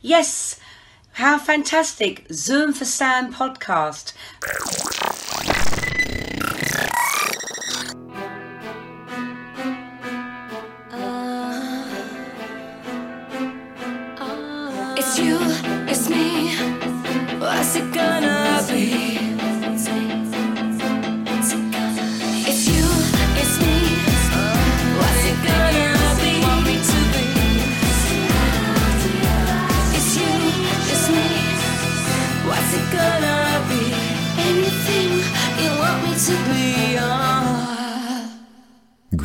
Yes, how fantastic! Zoom for Sam podcast.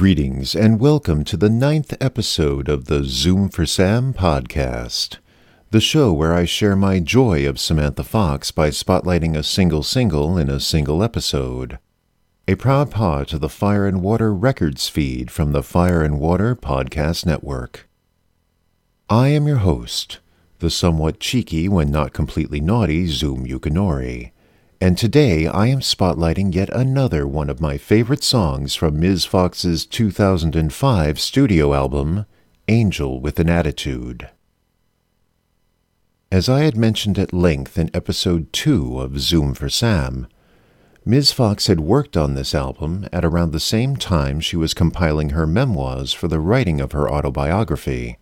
Greetings and welcome to the ninth episode of the Zoom for Sam podcast, the show where I share my joy of Samantha Fox by spotlighting a single single in a single episode. A proud part to the Fire and Water Records feed from the Fire and Water Podcast Network. I am your host, the somewhat cheeky when not completely naughty Zoom Yukinori, and today I am spotlighting yet another one of my favorite songs from Ms. Fox's 2005 studio album, Angel with an Attitude. As I had mentioned at length in episode 2 of Zoom for Sam, Ms. Fox had worked on this album at around the same time she was compiling her memoirs for the writing of her autobiography,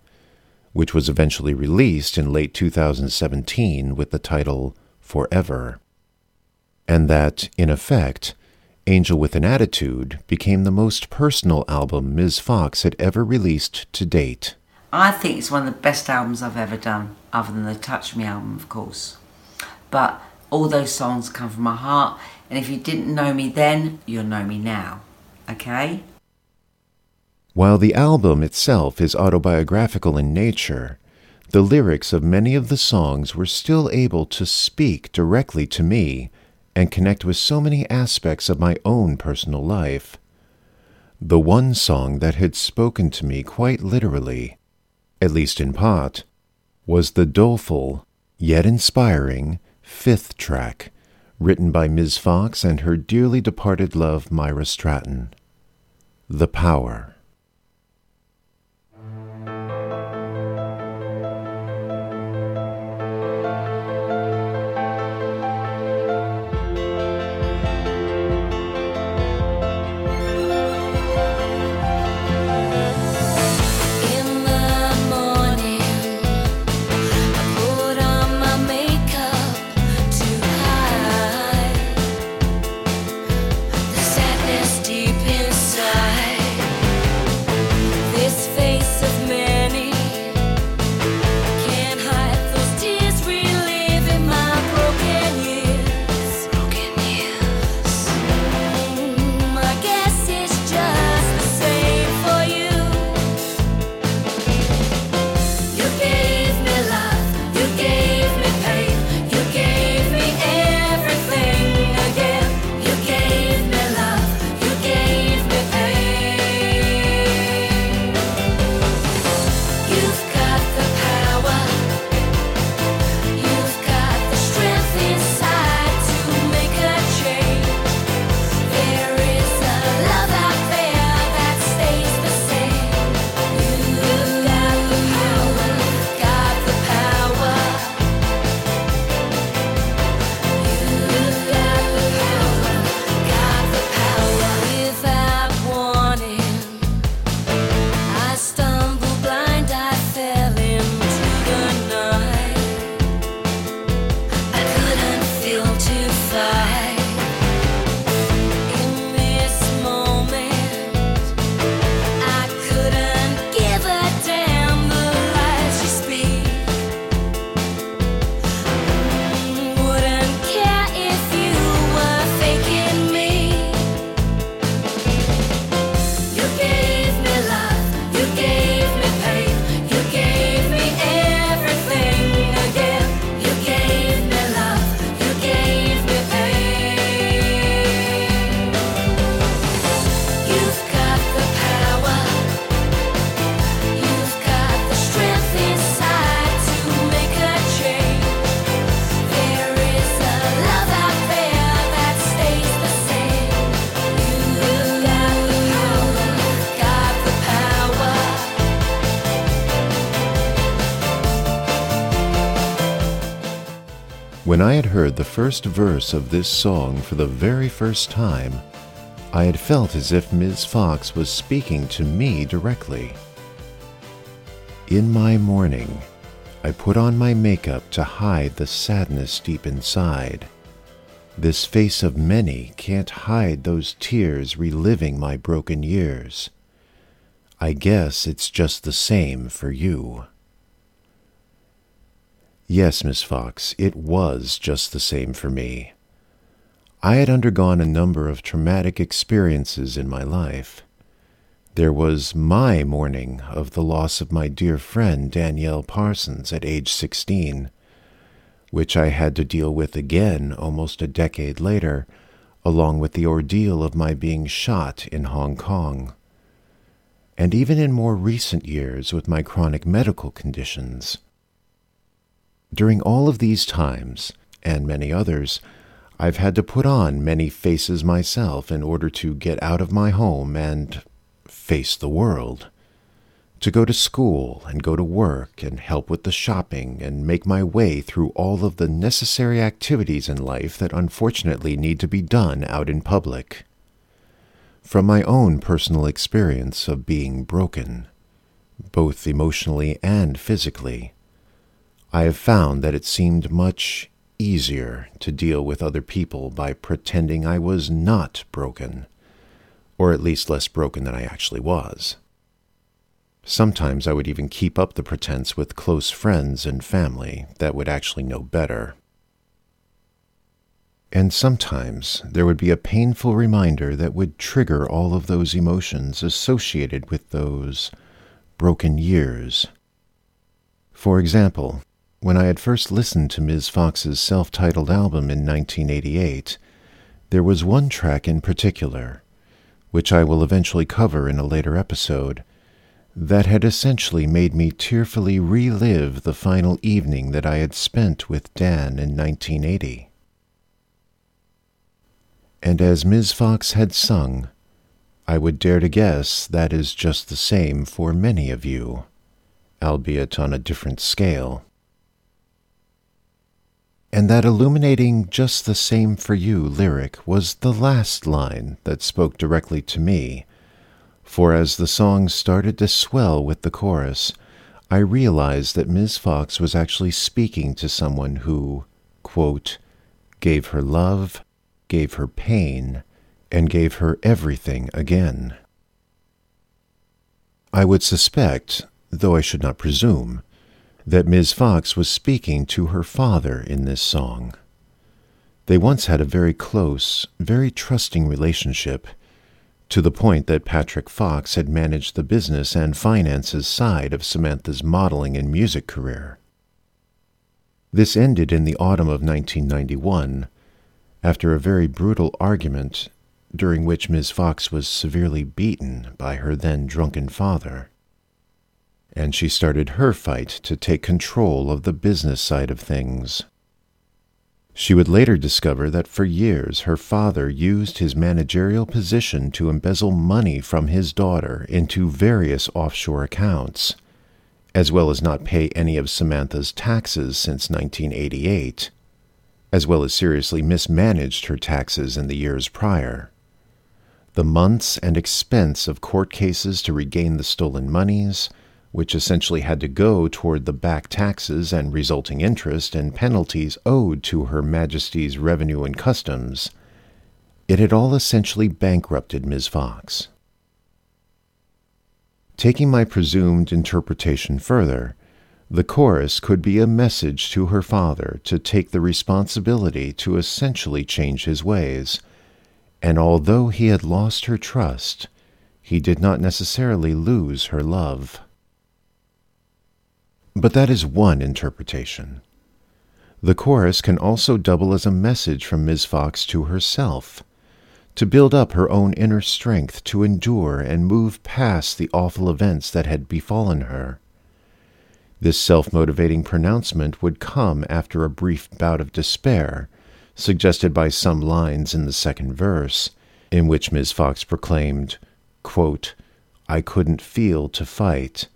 which was eventually released in late 2017 with the title Forever. And that, in effect, Angel with an Attitude became the most personal album Ms. Fox had ever released to date. I think it's one of the best albums I've ever done, other than the Touch Me album, of course. But all those songs come from my heart, and if you didn't know me then, you'll know me now. Okay? While the album itself is autobiographical in nature, the lyrics of many of the songs were still able to speak directly to me and connect with so many aspects of my own personal life. The one song that had spoken to me quite literally, at least in part, was the doleful, yet inspiring, fifth track, written by Ms. Fox and her dearly departed love Myra Stratton. The Power. When I had heard the first verse of this song for the very first time, I had felt as if Ms. Fox was speaking to me directly. In my mourning, I put on my makeup to hide the sadness deep inside. This face of many can't hide those tears reliving my broken years. I guess it's just the same for you. Yes, Miss Fox, it was just the same for me. I had undergone a number of traumatic experiences in my life. There was my mourning of the loss of my dear friend Danielle Parsons at age 16, which I had to deal with again almost a decade later, along with the ordeal of my being shot in Hong Kong. And even in more recent years with my chronic medical conditions. During all of these times, and many others, I've had to put on many faces myself in order to get out of my home and face the world. To go to school and go to work and help with the shopping and make my way through all of the necessary activities in life that unfortunately need to be done out in public. From my own personal experience of being broken, both emotionally and physically, I have found that it seemed much easier to deal with other people by pretending I was not broken, or at least less broken than I actually was. Sometimes I would even keep up the pretense with close friends and family that would actually know better. And sometimes there would be a painful reminder that would trigger all of those emotions associated with those broken years. For example, when I had first listened to Ms. Fox's self titled album in 1988, there was one track in particular, which I will eventually cover in a later episode, that had essentially made me tearfully relive the final evening that I had spent with Dan in 1980. And as Ms. Fox had sung, I would dare to guess that is just the same for many of you, albeit on a different scale and that illuminating just the same for you lyric was the last line that spoke directly to me. For as the song started to swell with the chorus, I realized that Ms. Fox was actually speaking to someone who, quote, gave her love, gave her pain, and gave her everything again. I would suspect, though I should not presume, that Ms. Fox was speaking to her father in this song. They once had a very close, very trusting relationship, to the point that Patrick Fox had managed the business and finances side of Samantha's modeling and music career. This ended in the autumn of 1991, after a very brutal argument during which Ms. Fox was severely beaten by her then drunken father and she started her fight to take control of the business side of things. She would later discover that for years her father used his managerial position to embezzle money from his daughter into various offshore accounts, as well as not pay any of Samantha's taxes since 1988, as well as seriously mismanaged her taxes in the years prior. The months and expense of court cases to regain the stolen monies, which essentially had to go toward the back taxes and resulting interest and penalties owed to Her Majesty's Revenue and Customs, it had all essentially bankrupted Ms. Fox. Taking my presumed interpretation further, the chorus could be a message to her father to take the responsibility to essentially change his ways, and although he had lost her trust, he did not necessarily lose her love. But that is one interpretation. The chorus can also double as a message from Ms. Fox to herself, to build up her own inner strength to endure and move past the awful events that had befallen her. This self motivating pronouncement would come after a brief bout of despair, suggested by some lines in the second verse, in which Ms. Fox proclaimed, quote, I couldn't feel to fight.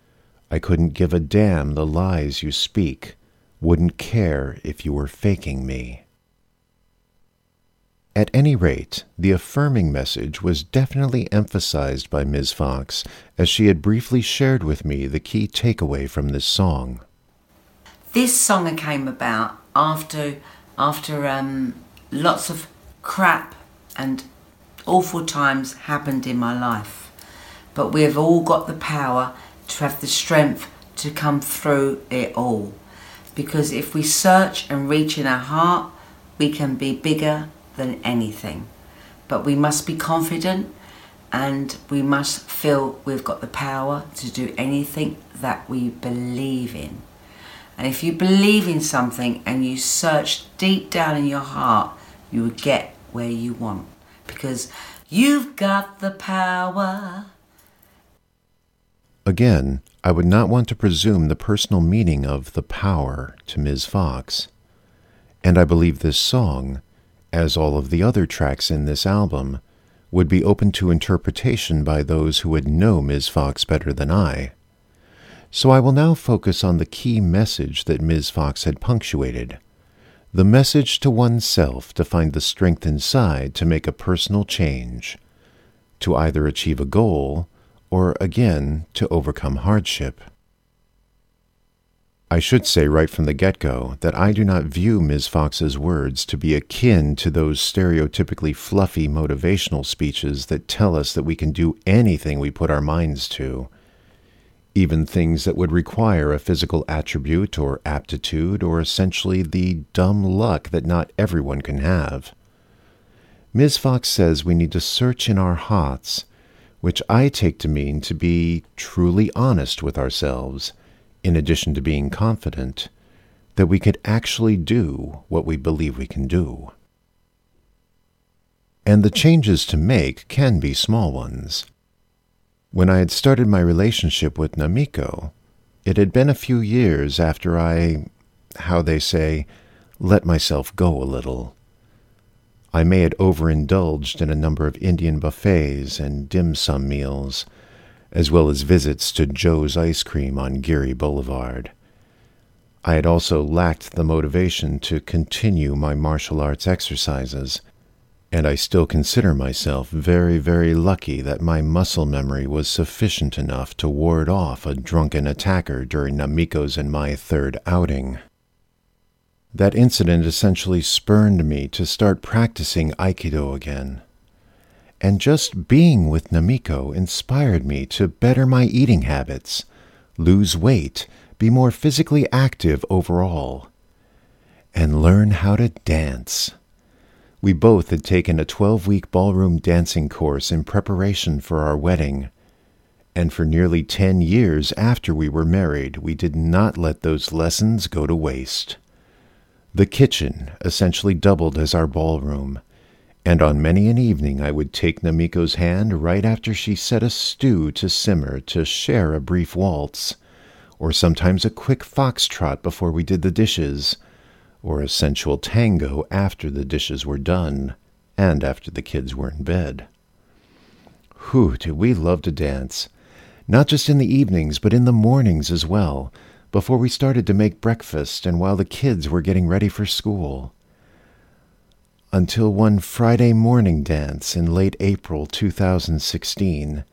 I couldn't give a damn the lies you speak. wouldn't care if you were faking me. At any rate, the affirming message was definitely emphasized by Ms. Fox, as she had briefly shared with me the key takeaway from this song. This song came about after after um, lots of crap and awful times happened in my life. But we have all got the power to have the strength to come through it all. Because if we search and reach in our heart, we can be bigger than anything. But we must be confident and we must feel we've got the power to do anything that we believe in. And if you believe in something and you search deep down in your heart, you will get where you want. Because you've got the power. Again, I would not want to presume the personal meaning of the power to Ms. Fox. And I believe this song, as all of the other tracks in this album, would be open to interpretation by those who would know Ms. Fox better than I. So I will now focus on the key message that Ms. Fox had punctuated the message to oneself to find the strength inside to make a personal change, to either achieve a goal or, again, to overcome hardship. I should say right from the get go that I do not view Ms. Fox's words to be akin to those stereotypically fluffy motivational speeches that tell us that we can do anything we put our minds to even things that would require a physical attribute or aptitude or essentially the dumb luck that not everyone can have. Ms. Fox says we need to search in our hearts, which I take to mean to be truly honest with ourselves, in addition to being confident that we could actually do what we believe we can do. And the changes to make can be small ones. When I had started my relationship with Namiko, it had been a few years after I, how they say, let myself go a little. I may had overindulged in a number of Indian buffets and dim sum meals, as well as visits to Joe's Ice Cream on Geary Boulevard. I had also lacked the motivation to continue my martial arts exercises and I still consider myself very, very lucky that my muscle memory was sufficient enough to ward off a drunken attacker during Namiko's and my third outing. That incident essentially spurned me to start practicing Aikido again. And just being with Namiko inspired me to better my eating habits, lose weight, be more physically active overall, and learn how to dance. We both had taken a 12 week ballroom dancing course in preparation for our wedding. And for nearly 10 years after we were married, we did not let those lessons go to waste. The kitchen essentially doubled as our ballroom, and on many an evening I would take Namiko's hand right after she set a stew to simmer to share a brief waltz, or sometimes a quick foxtrot before we did the dishes or a sensual tango after the dishes were done and after the kids were in bed. Whew, did we love to dance! Not just in the evenings, but in the mornings as well, before we started to make breakfast and while the kids were getting ready for school. Until one Friday morning dance in late April 2016,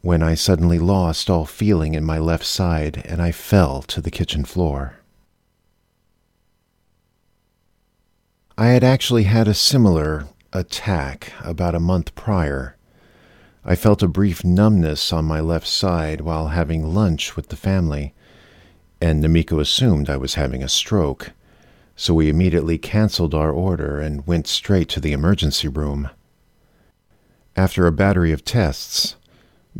when I suddenly lost all feeling in my left side and I fell to the kitchen floor. I had actually had a similar attack about a month prior. I felt a brief numbness on my left side while having lunch with the family, and Namiko assumed I was having a stroke, so we immediately canceled our order and went straight to the emergency room. After a battery of tests,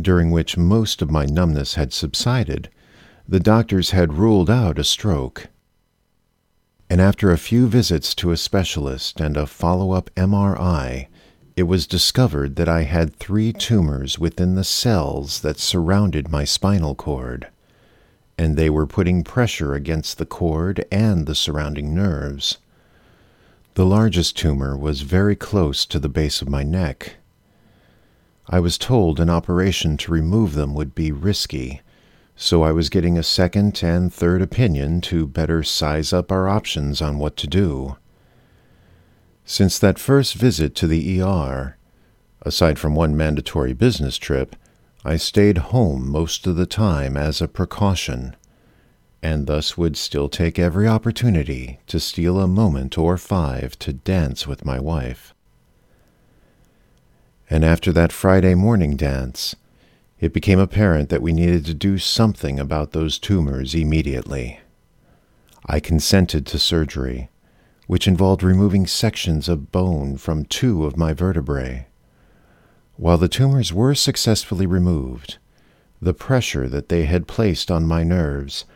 during which most of my numbness had subsided, the doctors had ruled out a stroke and after a few visits to a specialist and a follow up MRI, it was discovered that I had three tumors within the cells that surrounded my spinal cord, and they were putting pressure against the cord and the surrounding nerves. The largest tumor was very close to the base of my neck. I was told an operation to remove them would be risky, So I was getting a second and third opinion to better size up our options on what to do. Since that first visit to the ER, aside from one mandatory business trip, I stayed home most of the time as a precaution, and thus would still take every opportunity to steal a moment or five to dance with my wife. And after that Friday morning dance, it became apparent that we needed to do something about those tumors immediately. I consented to surgery, which involved removing sections of bone from two of my vertebrae. While the tumors were successfully removed, the pressure that they had placed on my nerves,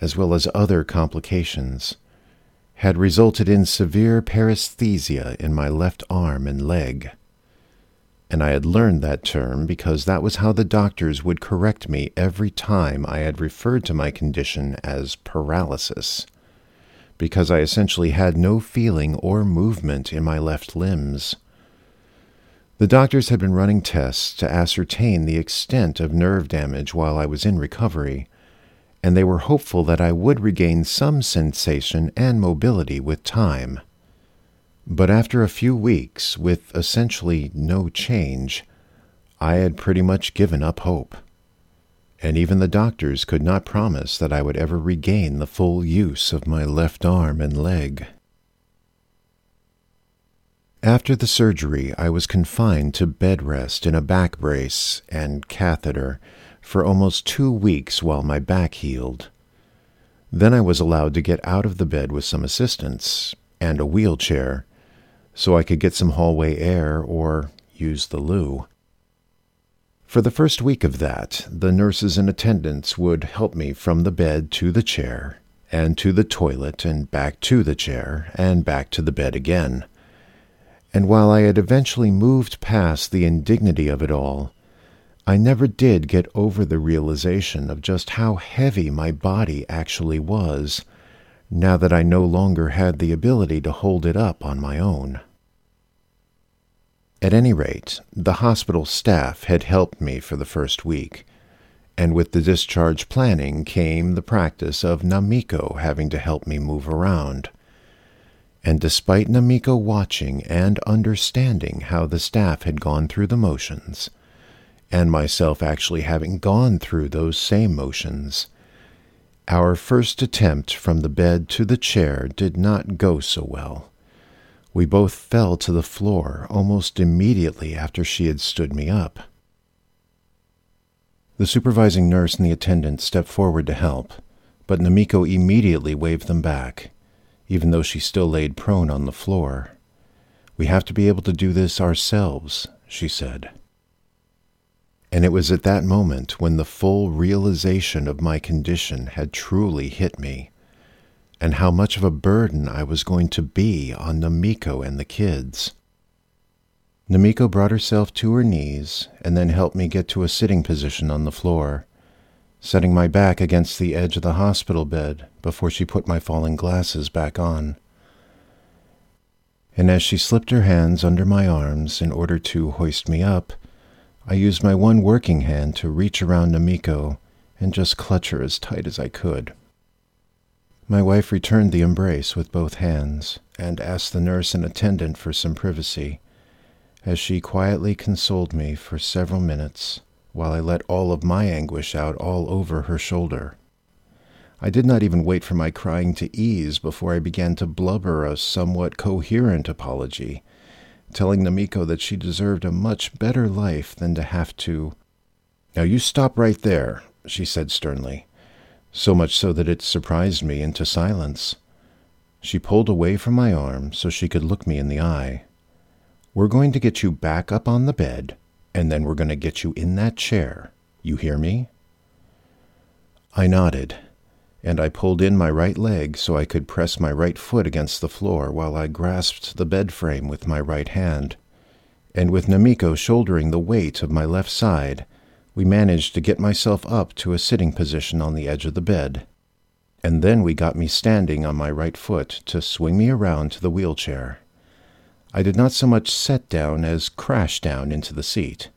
as well as other complications, had resulted in severe paresthesia in my left arm and leg. And I had learned that term because that was how the doctors would correct me every time I had referred to my condition as paralysis, because I essentially had no feeling or movement in my left limbs. The doctors had been running tests to ascertain the extent of nerve damage while I was in recovery, and they were hopeful that I would regain some sensation and mobility with time. But after a few weeks, with essentially no change, I had pretty much given up hope. And even the doctors could not promise that I would ever regain the full use of my left arm and leg. After the surgery, I was confined to bed rest in a back brace and catheter for almost two weeks while my back healed. Then I was allowed to get out of the bed with some assistance and a wheelchair so I could get some hallway air or use the loo. For the first week of that, the nurses in attendance would help me from the bed to the chair, and to the toilet, and back to the chair, and back to the bed again and while I had eventually moved past the indignity of it all, I never did get over the realization of just how heavy my body actually was, now that I no longer had the ability to hold it up on my own. At any rate, the hospital staff had helped me for the first week, and with the discharge planning came the practice of Namiko having to help me move around and despite Namiko watching and understanding how the staff had gone through the motions, and myself actually having gone through those same motions, our first attempt from the bed to the chair did not go so well. We both fell to the floor almost immediately after she had stood me up. The supervising nurse and the attendant stepped forward to help, but Namiko immediately waved them back even though she still laid prone on the floor. We have to be able to do this ourselves, she said. And it was at that moment when the full realization of my condition had truly hit me, and how much of a burden I was going to be on Namiko and the kids. Namiko brought herself to her knees and then helped me get to a sitting position on the floor setting my back against the edge of the hospital bed before she put my falling glasses back on. And as she slipped her hands under my arms in order to hoist me up, I used my one working hand to reach around Namiko and just clutch her as tight as I could. My wife returned the embrace with both hands and asked the nurse and attendant for some privacy, as she quietly consoled me for several minutes while I let all of my anguish out all over her shoulder. I did not even wait for my crying to ease before I began to blubber a somewhat coherent apology, telling Namiko that she deserved a much better life than to have to. Now you stop right there, she said sternly, so much so that it surprised me into silence. She pulled away from my arm so she could look me in the eye. We're going to get you back up on the bed and then we're going to get you in that chair. You hear me? I nodded, and I pulled in my right leg so I could press my right foot against the floor while I grasped the bed frame with my right hand. And with Namiko shouldering the weight of my left side, we managed to get myself up to a sitting position on the edge of the bed. And then we got me standing on my right foot to swing me around to the wheelchair. I did not so much set down as crash down into the seat.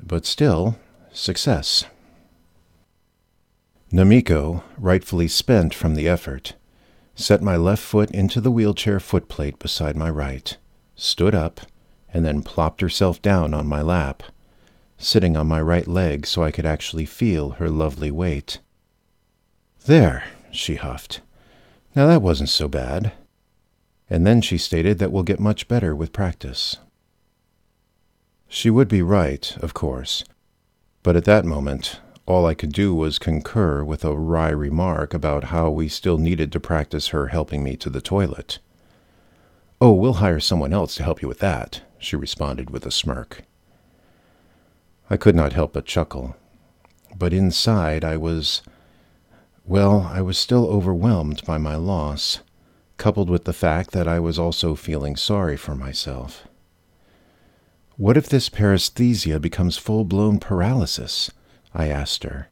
But still, success. Namiko, rightfully spent from the effort, set my left foot into the wheelchair footplate beside my right, stood up, and then plopped herself down on my lap, sitting on my right leg so I could actually feel her lovely weight. There, she huffed. Now that wasn't so bad. And then she stated that we'll get much better with practice. She would be right, of course, but at that moment, all I could do was concur with a wry remark about how we still needed to practice her helping me to the toilet. Oh, we'll hire someone else to help you with that, she responded with a smirk. I could not help but chuckle, but inside I was well, I was still overwhelmed by my loss, coupled with the fact that I was also feeling sorry for myself. What if this paresthesia becomes full blown paralysis? I asked her.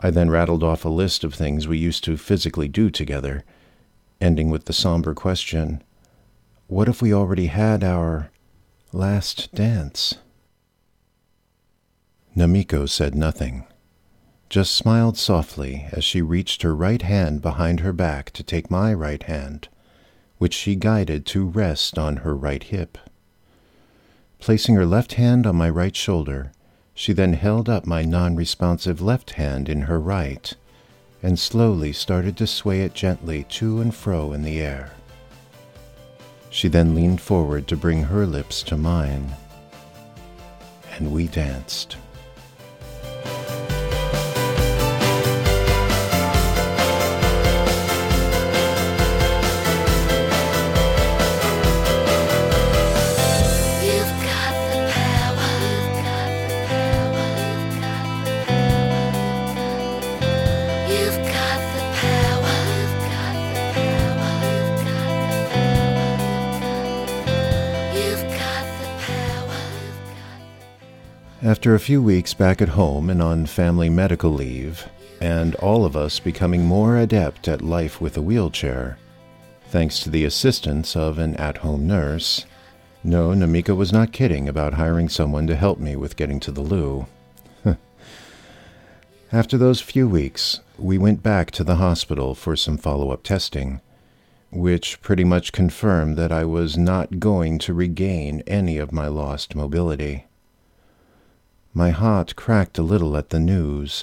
I then rattled off a list of things we used to physically do together, ending with the somber question What if we already had our last dance? Namiko said nothing just smiled softly as she reached her right hand behind her back to take my right hand, which she guided to rest on her right hip. Placing her left hand on my right shoulder, she then held up my non responsive left hand in her right and slowly started to sway it gently to and fro in the air. She then leaned forward to bring her lips to mine, and we danced. After a few weeks back at home and on family medical leave, and all of us becoming more adept at life with a wheelchair, thanks to the assistance of an at home nurse, no, Namiko was not kidding about hiring someone to help me with getting to the loo. After those few weeks, we went back to the hospital for some follow up testing, which pretty much confirmed that I was not going to regain any of my lost mobility. My heart cracked a little at the news,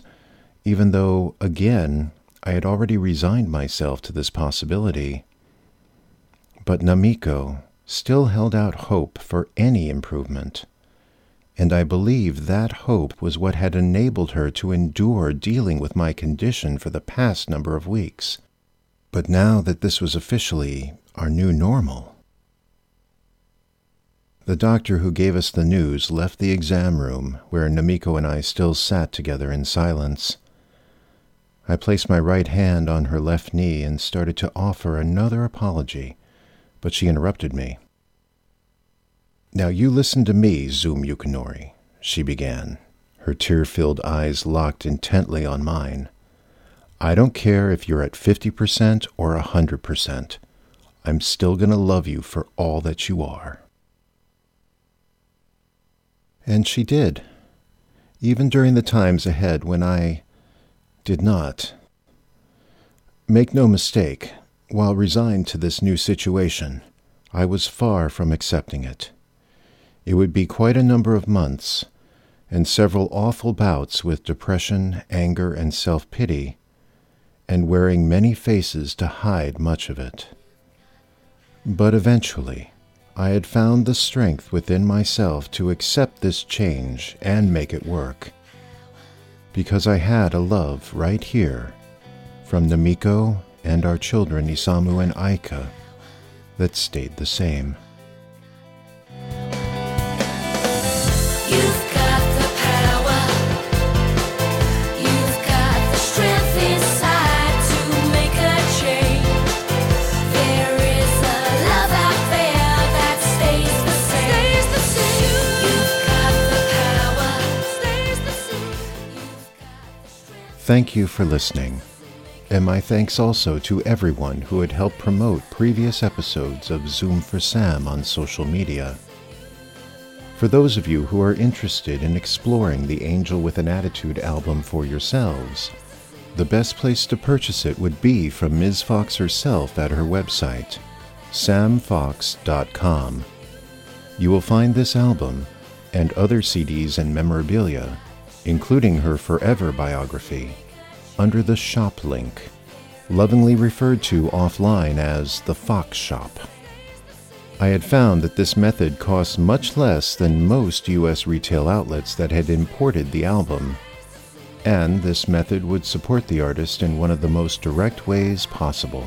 even though, again, I had already resigned myself to this possibility. But Namiko still held out hope for any improvement, and I believe that hope was what had enabled her to endure dealing with my condition for the past number of weeks. But now that this was officially our new normal, the doctor who gave us the news left the exam room where Namiko and I still sat together in silence. I placed my right hand on her left knee and started to offer another apology, but she interrupted me. Now you listen to me, Zoom Yukinori, she began, her tear filled eyes locked intently on mine. I don't care if you're at 50% or a 100%. I'm still going to love you for all that you are. And she did, even during the times ahead when I did not. Make no mistake, while resigned to this new situation, I was far from accepting it. It would be quite a number of months, and several awful bouts with depression, anger, and self pity, and wearing many faces to hide much of it. But eventually, I had found the strength within myself to accept this change and make it work. Because I had a love right here, from Namiko and our children Isamu and Aika, that stayed the same. Thank you for listening. And my thanks also to everyone who had helped promote previous episodes of Zoom for Sam on social media. For those of you who are interested in exploring the Angel with an Attitude album for yourselves, the best place to purchase it would be from Ms. Fox herself at her website, samfox.com. You will find this album and other CDs and memorabilia, including her Forever biography, under the shop link, lovingly referred to offline as the Fox Shop. I had found that this method costs much less than most U.S. retail outlets that had imported the album, and this method would support the artist in one of the most direct ways possible.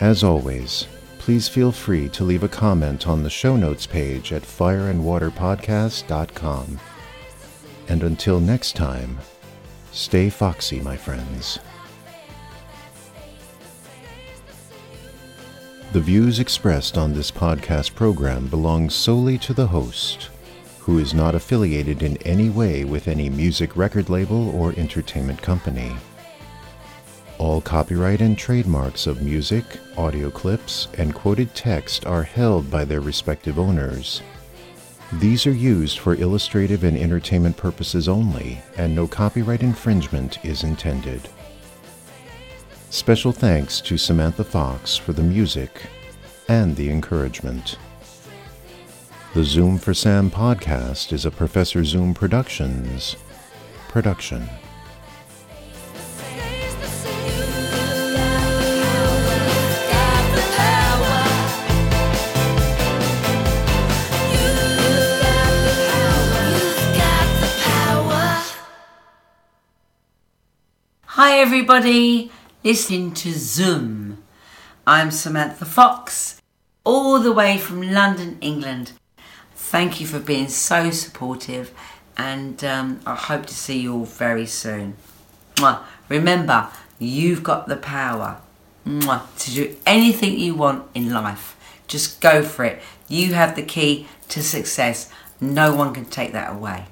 As always, please feel free to leave a comment on the show notes page at fireandwaterpodcast.com. And until next time, stay foxy, my friends. The views expressed on this podcast program belong solely to the host, who is not affiliated in any way with any music record label or entertainment company. All copyright and trademarks of music, audio clips, and quoted text are held by their respective owners. These are used for illustrative and entertainment purposes only, and no copyright infringement is intended. Special thanks to Samantha Fox for the music and the encouragement. The Zoom for Sam podcast is a Professor Zoom Productions production. Everybody, listening to Zoom. I'm Samantha Fox, all the way from London, England. Thank you for being so supportive, and um, I hope to see you all very soon. Mwah. Remember, you've got the power Mwah. to do anything you want in life. Just go for it. You have the key to success. No one can take that away.